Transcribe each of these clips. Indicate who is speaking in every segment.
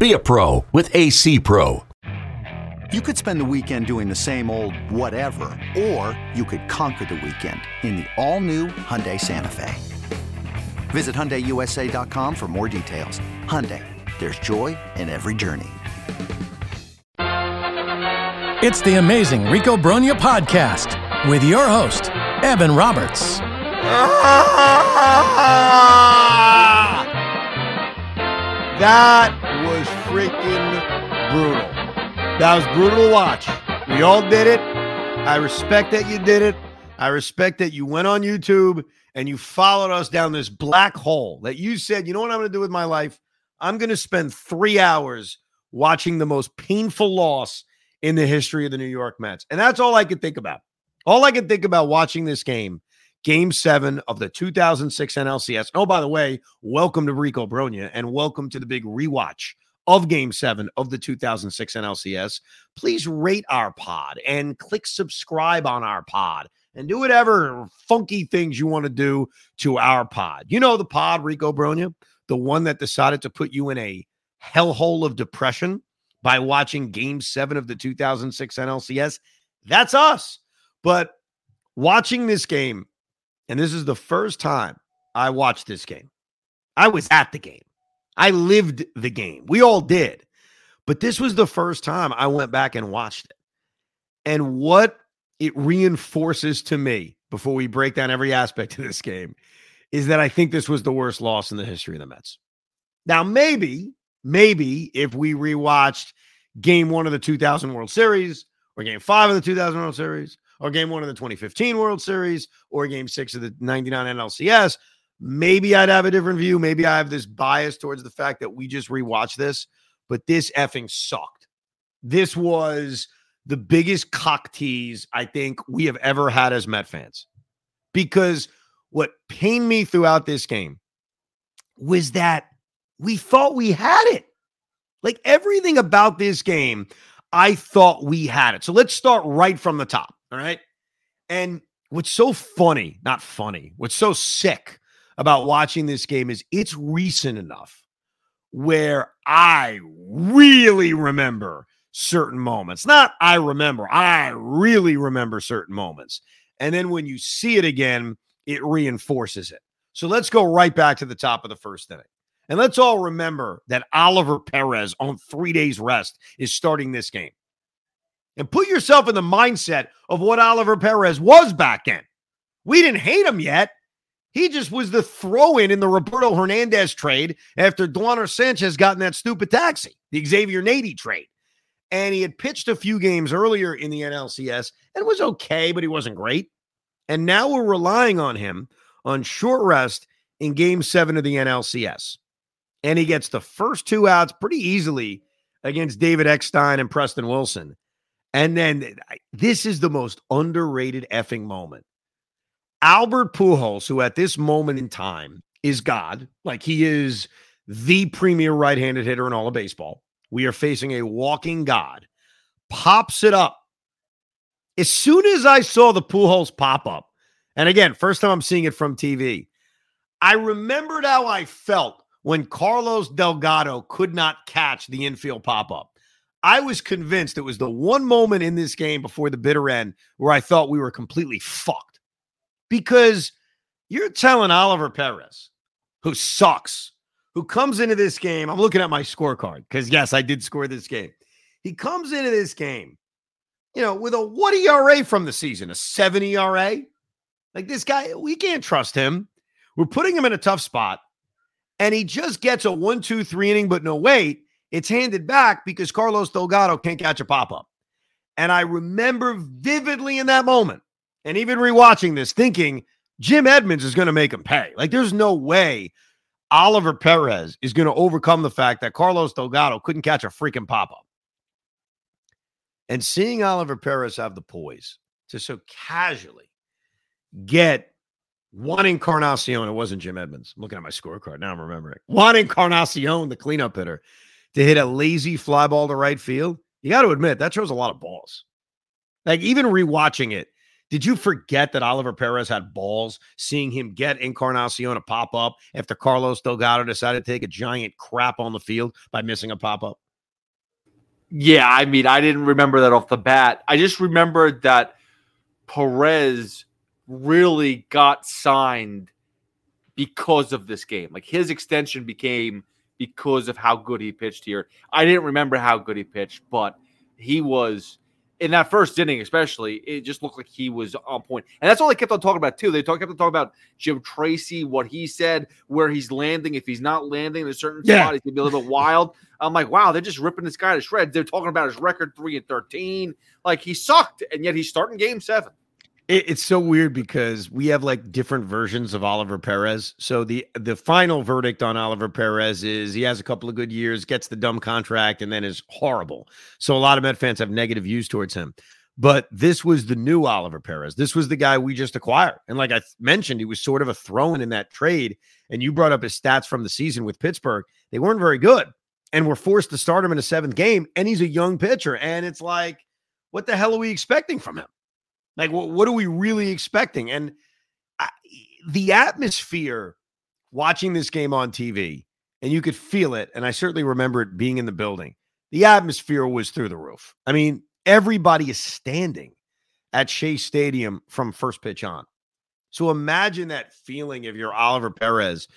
Speaker 1: Be a pro with AC Pro.
Speaker 2: You could spend the weekend doing the same old whatever, or you could conquer the weekend in the all-new Hyundai Santa Fe. Visit HyundaiUSA.com for more details. Hyundai, there's joy in every journey.
Speaker 3: It's the amazing Rico Brogna podcast with your host, Evan Roberts. Ah!
Speaker 4: That was freaking brutal. That was brutal to watch. We all did it. I respect that you did it. I respect that you went on YouTube and you followed us down this black hole that you said, you know what I'm going to do with my life? I'm going to spend three hours watching the most painful loss in the history of the New York Mets. And that's all I could think about. All I could think about watching this game, game seven of the 2006 NLCS. Oh, by the way, welcome to Rico Brogna and welcome to the big rewatch of game seven of the 2006 NLCS. Please rate our pod and click subscribe on our pod and do whatever funky things you want to do to our pod. You know, the pod, Rico Brogna, the one that decided to put you in a hellhole of depression by watching game seven of the 2006 NLCS. That's us. But watching this game, and this is the first time I watched this game, I was at the game. I lived the game. We all did. But this was the first time I went back and watched it. And what it reinforces to me before we break down every aspect of this game is that I think this was the worst loss in the history of the Mets. Now, maybe, maybe if we rewatched game one of the 2000 World Series or game five of the 2000 World Series or game one of the 2015 World Series or game six of the 99 NLCS, maybe I'd have a different view. Maybe I have this bias towards the fact that we just rewatched this, but this effing sucked. This was the biggest cock tease I think we have ever had as Met fans. Because what pained me throughout this game was that we thought we had it. Like everything about this game, I thought we had it. So let's start right from the top. All right. And what's so funny, not funny, what's so sick about watching this game is it's recent enough where I really remember certain moments. Not I remember, I really remember certain moments. And then when you see it again, it reinforces it. So let's go right back to the top of the first inning. And let's all remember that Oliver Perez on three days rest is starting this game. And put yourself in the mindset of what Oliver Perez was back then. We didn't hate him yet. He just was the throw in in the Roberto Hernandez trade after Duaner Sanchez got in that stupid taxi, the Xavier Nady trade. And he had pitched a few games earlier in the NLCS and was okay, but he wasn't great. And now we're relying on him on short rest in game seven of the NLCS. And he gets the first two outs pretty easily against David Eckstein and Preston Wilson. And then this is the most underrated effing moment. Albert Pujols, who at this moment in time is God, like he is the premier right handed hitter in all of baseball. We are facing a walking God. Pops it up. As soon as I saw the Pujols pop up, and again, first time I'm seeing it from TV, I remembered how I felt when Carlos Delgado could not catch the infield pop up. I was convinced it was the one moment in this game before the bitter end where I thought we were completely fucked. Because you're telling Oliver Perez, who sucks, who comes into this game. I'm looking at my scorecard because, yes, I did score this game. He comes into this game, you know, with a what ERA from the season? A 7 ERA? Like this guy, we can't trust him. We're putting him in a tough spot. And he just gets a one, two, three inning, but no wait. It's handed back because Carlos Delgado can't catch a pop up. And I remember vividly in that moment, and even rewatching this, thinking Jim Edmonds is going to make him pay. Like, there's no way Oliver Perez is going to overcome the fact that Carlos Delgado couldn't catch a freaking pop up. And seeing Oliver Perez have the poise to so casually get Juan Encarnacion, it wasn't Jim Edmonds. I'm looking at my scorecard now. I'm remembering Juan Encarnacion, the cleanup hitter, to hit a lazy fly ball to right field. You got to admit that shows a lot of balls. Like even rewatching it, did you forget that Oliver Perez had balls? Seeing him get Encarnacion to pop up after Carlos Delgado decided to take a giant crap on the field by missing a pop up.
Speaker 5: Yeah, I mean, I didn't remember that off the bat. I just remembered that Perez really got signed because of this game. Like his extension became because of how good he pitched here. I didn't remember how good he pitched, but he was in that first inning, especially, it just looked like he was on point. And that's all they kept on talking about, too. They talk, kept on talking about Jim Tracy, what he said, where he's landing. If he's not landing in a certain yeah. spot, he's going to be a little bit wild. I'm like, wow, they're just ripping this guy to shreds. They're talking about his record 3 and 13. Like, he sucked, and yet he's starting game seven.
Speaker 4: It, it's so weird because we have like different versions of Oliver Perez. So the the final verdict on Oliver Perez is he has a couple of good years, gets the dumb contract, and then is horrible. So a lot of Met fans have negative views towards him. But this was the new Oliver Perez. This was the guy we just acquired. And like I mentioned, he was sort of a throw in in that trade. And you brought up his stats from the season with Pittsburgh. They weren't very good. And we're forced to start him in a seventh game. And he's a young pitcher. And it's like, what the hell are we expecting from him? Like, what, what are we really expecting? And I, the atmosphere watching this game on TV, and you could feel it. And I certainly remember it being in the building. The atmosphere was through the roof. I mean, everybody is standing at Shea Stadium from first pitch on. So imagine that feeling if you're Oliver Perez.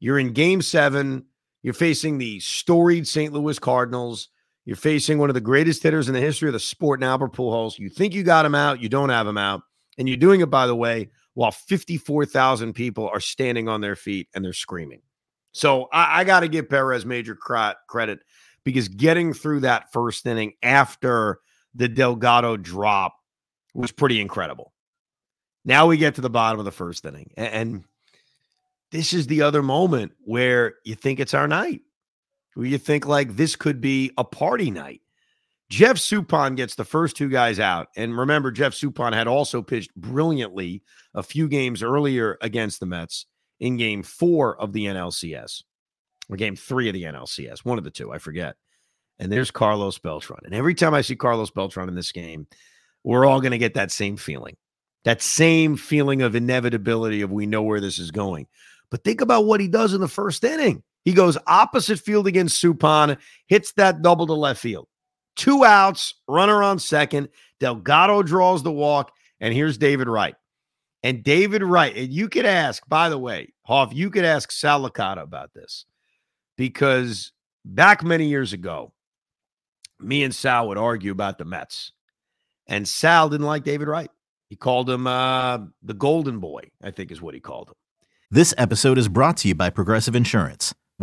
Speaker 4: You're in game seven, you're facing the storied St. Louis Cardinals. You're facing one of the greatest hitters in the history of the sport, now Albert Pujols. You think you got him out, you don't have him out, and you're doing it by the way while 54,000 people are standing on their feet and they're screaming. So I, I got to give Perez major cr- credit because getting through that first inning after the Delgado drop was pretty incredible. Now we get to the bottom of the first inning, and, and this is the other moment where you think it's our night where you think like this could be a party night. Jeff Suppan gets the first two guys out. And remember, Jeff Suppan had also pitched brilliantly a few games earlier against the Mets in game four of the NLCS or game three of the NLCS, one of the two, I forget. And there's Carlos Beltran. And every time I see Carlos Beltran in this game, we're all going to get that same feeling, that same feeling of inevitability of we know where this is going. But think about what he does in the first inning. He goes opposite field against Suppan, hits that double to left field. Two outs, runner on second. Delgado draws the walk, and here's David Wright. And David Wright, and you could ask, by the way, Hoff, you could ask Sal Licata about this because back many years ago, me and Sal would argue about the Mets. And Sal didn't like David Wright. He called him uh, the Golden Boy, I think is what he called him.
Speaker 6: This episode is brought to you by Progressive Insurance.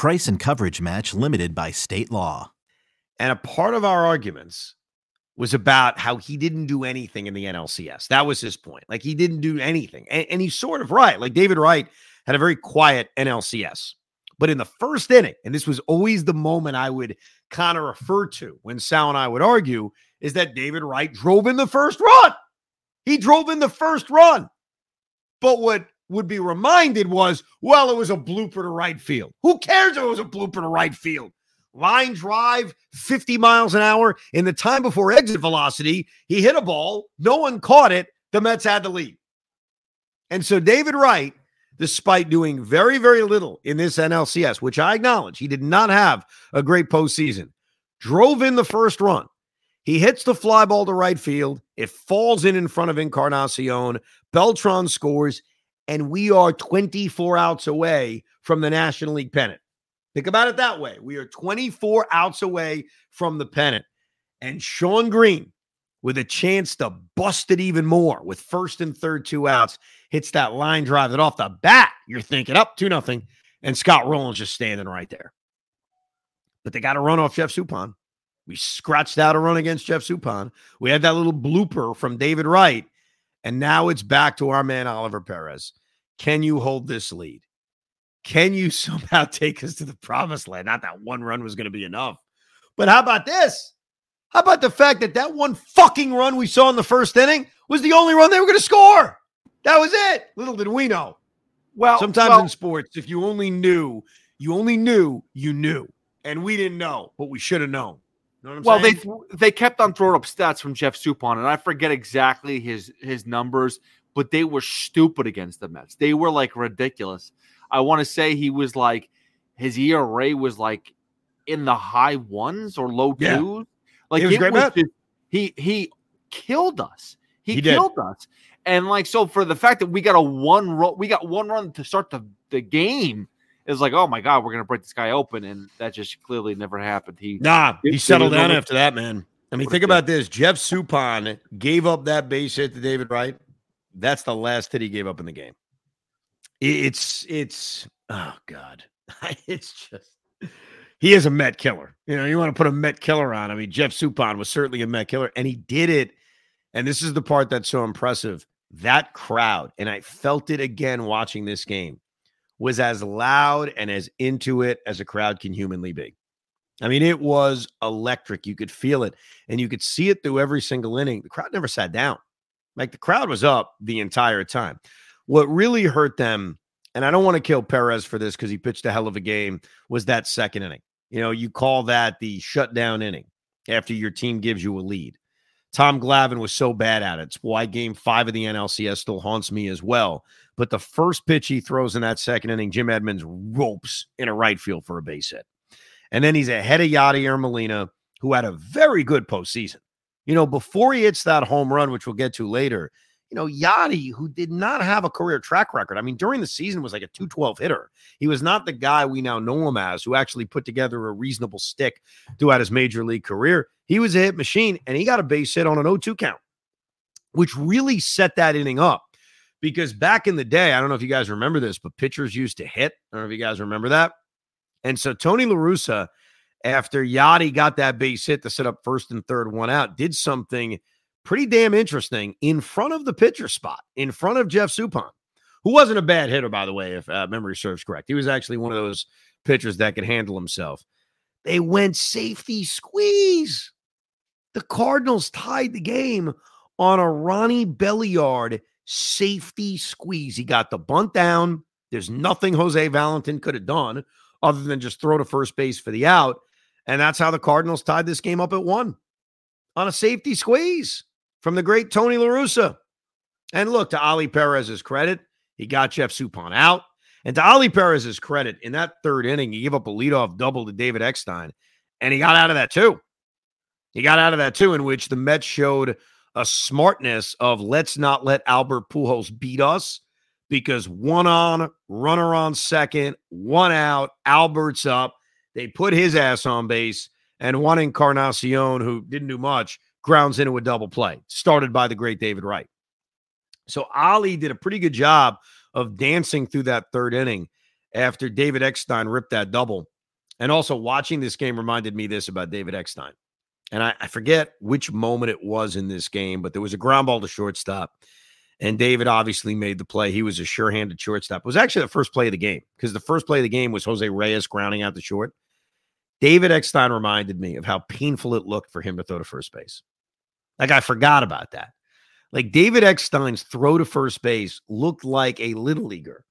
Speaker 6: Price and coverage match limited by state law.
Speaker 4: And a part of our arguments was about how he didn't do anything in the NLCS. That was his point. Like he didn't do anything. And, and he's sort of right. Like David Wright had a very quiet NLCS. But in the first inning, and this was always the moment I would kind of refer to when Sal and I would argue, is that David Wright drove in the first run. He drove in the first run. But what would be reminded was, well, it was a blooper to right field. Who cares if it was a blooper to right field? Line drive, 50 miles an hour. In the time before exit velocity, he hit a ball. No one caught it. The Mets had the lead. And so David Wright, despite doing very, very little in this NLCS, which I acknowledge he did not have a great postseason, drove in the first run. He hits the fly ball to right field. It falls in in front of Encarnacion. Beltran scores and we are 24 outs away from the National League pennant. Think about it that way. We are 24 outs away from the pennant. And Shawn Green with a chance to bust it even more with first and third two outs, hits that line drive that off the bat, you're thinking up 2 nothing, and Scott Rolen just standing right there. But they got to run off Jeff Suppan. We scratched out a run against Jeff Suppan. We had that little blooper from David Wright. And now it's back to our man, Oliver Perez. Can you hold this lead? Can you somehow take us to the promised land? Not that one run was going to be enough. But how about this? How about the fact that that one fucking run we saw in the first inning was the only run they were going to score? That was it. Little did we know. Well, sometimes well, in sports, if you only knew, you only knew, you knew, and we didn't know, but we should have known. You know
Speaker 5: well, saying? they they kept on throwing up stats from Jeff Suppan, and I forget exactly his his numbers, but they were stupid against the Mets. They were like ridiculous. I want to say he was like his ERA was like in the high ones or low yeah. twos. Like was it was just, he he killed us. He, he killed did. us. And like so for the fact that we got a one run, we got one run to start the, the game. It's like, oh my god, we're gonna break this guy open, and that just clearly never happened. He
Speaker 4: nah, he settled down after that, man. I mean, think about this: Jeff Suppan gave up that base hit to David Wright. That's the last hit he gave up in the game. It's it's oh god, it's just he is a Met killer. You know, you want to put a Met killer on. I mean, Jeff Suppan was certainly a Met killer, and he did it. And this is the part that's so impressive. That crowd, and I felt it again watching this game, was as loud and as into it as a crowd can humanly be. I mean, it was electric. You could feel it, and you could see it through every single inning. The crowd never sat down. Like the crowd was up the entire time. What really hurt them, and I don't want to kill Perez for this because he pitched a hell of a game, was that second inning. You know, you call that the shutdown inning after your team gives you a lead. Tom Glavine was so bad at it. It's why game five of the NLCS still haunts me as well. But the first pitch he throws in that second inning, Jim Edmonds ropes in a right field for a base hit. And then he's ahead of Yadier Molina, who had a very good postseason. You know, before he hits that home run, which we'll get to later, you know, Yadi, who did not have a career track record. I mean, during the season was like a 212 hitter. He was not the guy we now know him as, who actually put together a reasonable stick throughout his major league career. He was a hit machine and he got a base hit on an 0-2 count, which really set that inning up. Because back in the day, I don't know if you guys remember this, but pitchers used to hit. I don't know if you guys remember that. And so Tony La Russa, after Yadi got that base hit to set up first and third one out, did something – pretty damn interesting in front of the pitcher spot, in front of Jeff Suppan, who wasn't a bad hitter, by the way, if uh, memory serves correct. He was actually one of those pitchers that could handle himself. They went safety squeeze. The Cardinals tied the game on a Ronnie Belliard safety squeeze. He got the bunt down. There's nothing Jose Valentin could have done other than just throw to first base for the out. And that's how the Cardinals tied this game up at one on a safety squeeze from the great Tony La Russa. And look, to Ollie Perez's credit, he got Jeff Suppan out. And to Ollie Perez's credit, in that third inning, he gave up a leadoff double to David Eckstein, and he got out of that too. He got out of that too, in which the Mets showed a smartness of let's not let Albert Pujols beat us because one on, runner on second, one out, Albert's up. They put his ass on base, and Juan Encarnacion, who didn't do much, grounds into a double play, started by the great David Wright. So Ollie did a pretty good job of dancing through that third inning after David Eckstein ripped that double. And also watching this game reminded me this about David Eckstein. And I, I forget which moment it was in this game, but there was a ground ball to shortstop. And David obviously made the play. He was a sure handed shortstop. It was actually the first play of the game because the first play of the game was Jose Reyes grounding out the short. David Eckstein reminded me of how painful it looked for him to throw to first base. Like I forgot about that. Like David Eckstein's throw to first base looked like a little leaguer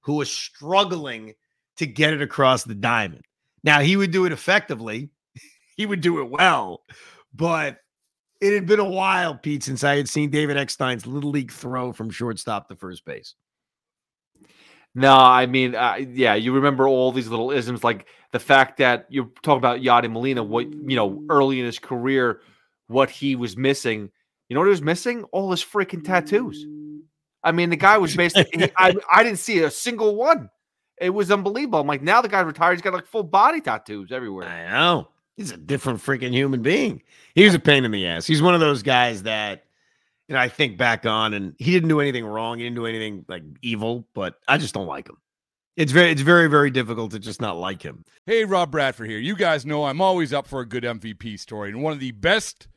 Speaker 4: who was struggling to get it across the diamond. Now he would do it effectively, he would do it well, but it had been a while, Pete, since I had seen David Eckstein's little league throw from shortstop to first base.
Speaker 5: No, I mean, uh, yeah, you remember all these little isms, like the fact that you're talking about Yadi Molina, what you know, early in his career what he was missing. You know what he was missing? All his freaking tattoos. I mean, the guy was basically, I, I didn't see a single one. It was unbelievable. I'm like, now the guy retired. He's got like full body tattoos everywhere.
Speaker 4: I know. He's a different freaking human being. He was a pain in the ass. He's one of those guys that you know I think back on, and he didn't do anything wrong. He didn't do anything like evil, but I just don't like him. It's very, it's very, very difficult to just not like him.
Speaker 7: Hey, Rob Bradford here. You guys know I'm always up for a good MVP story, and one of the best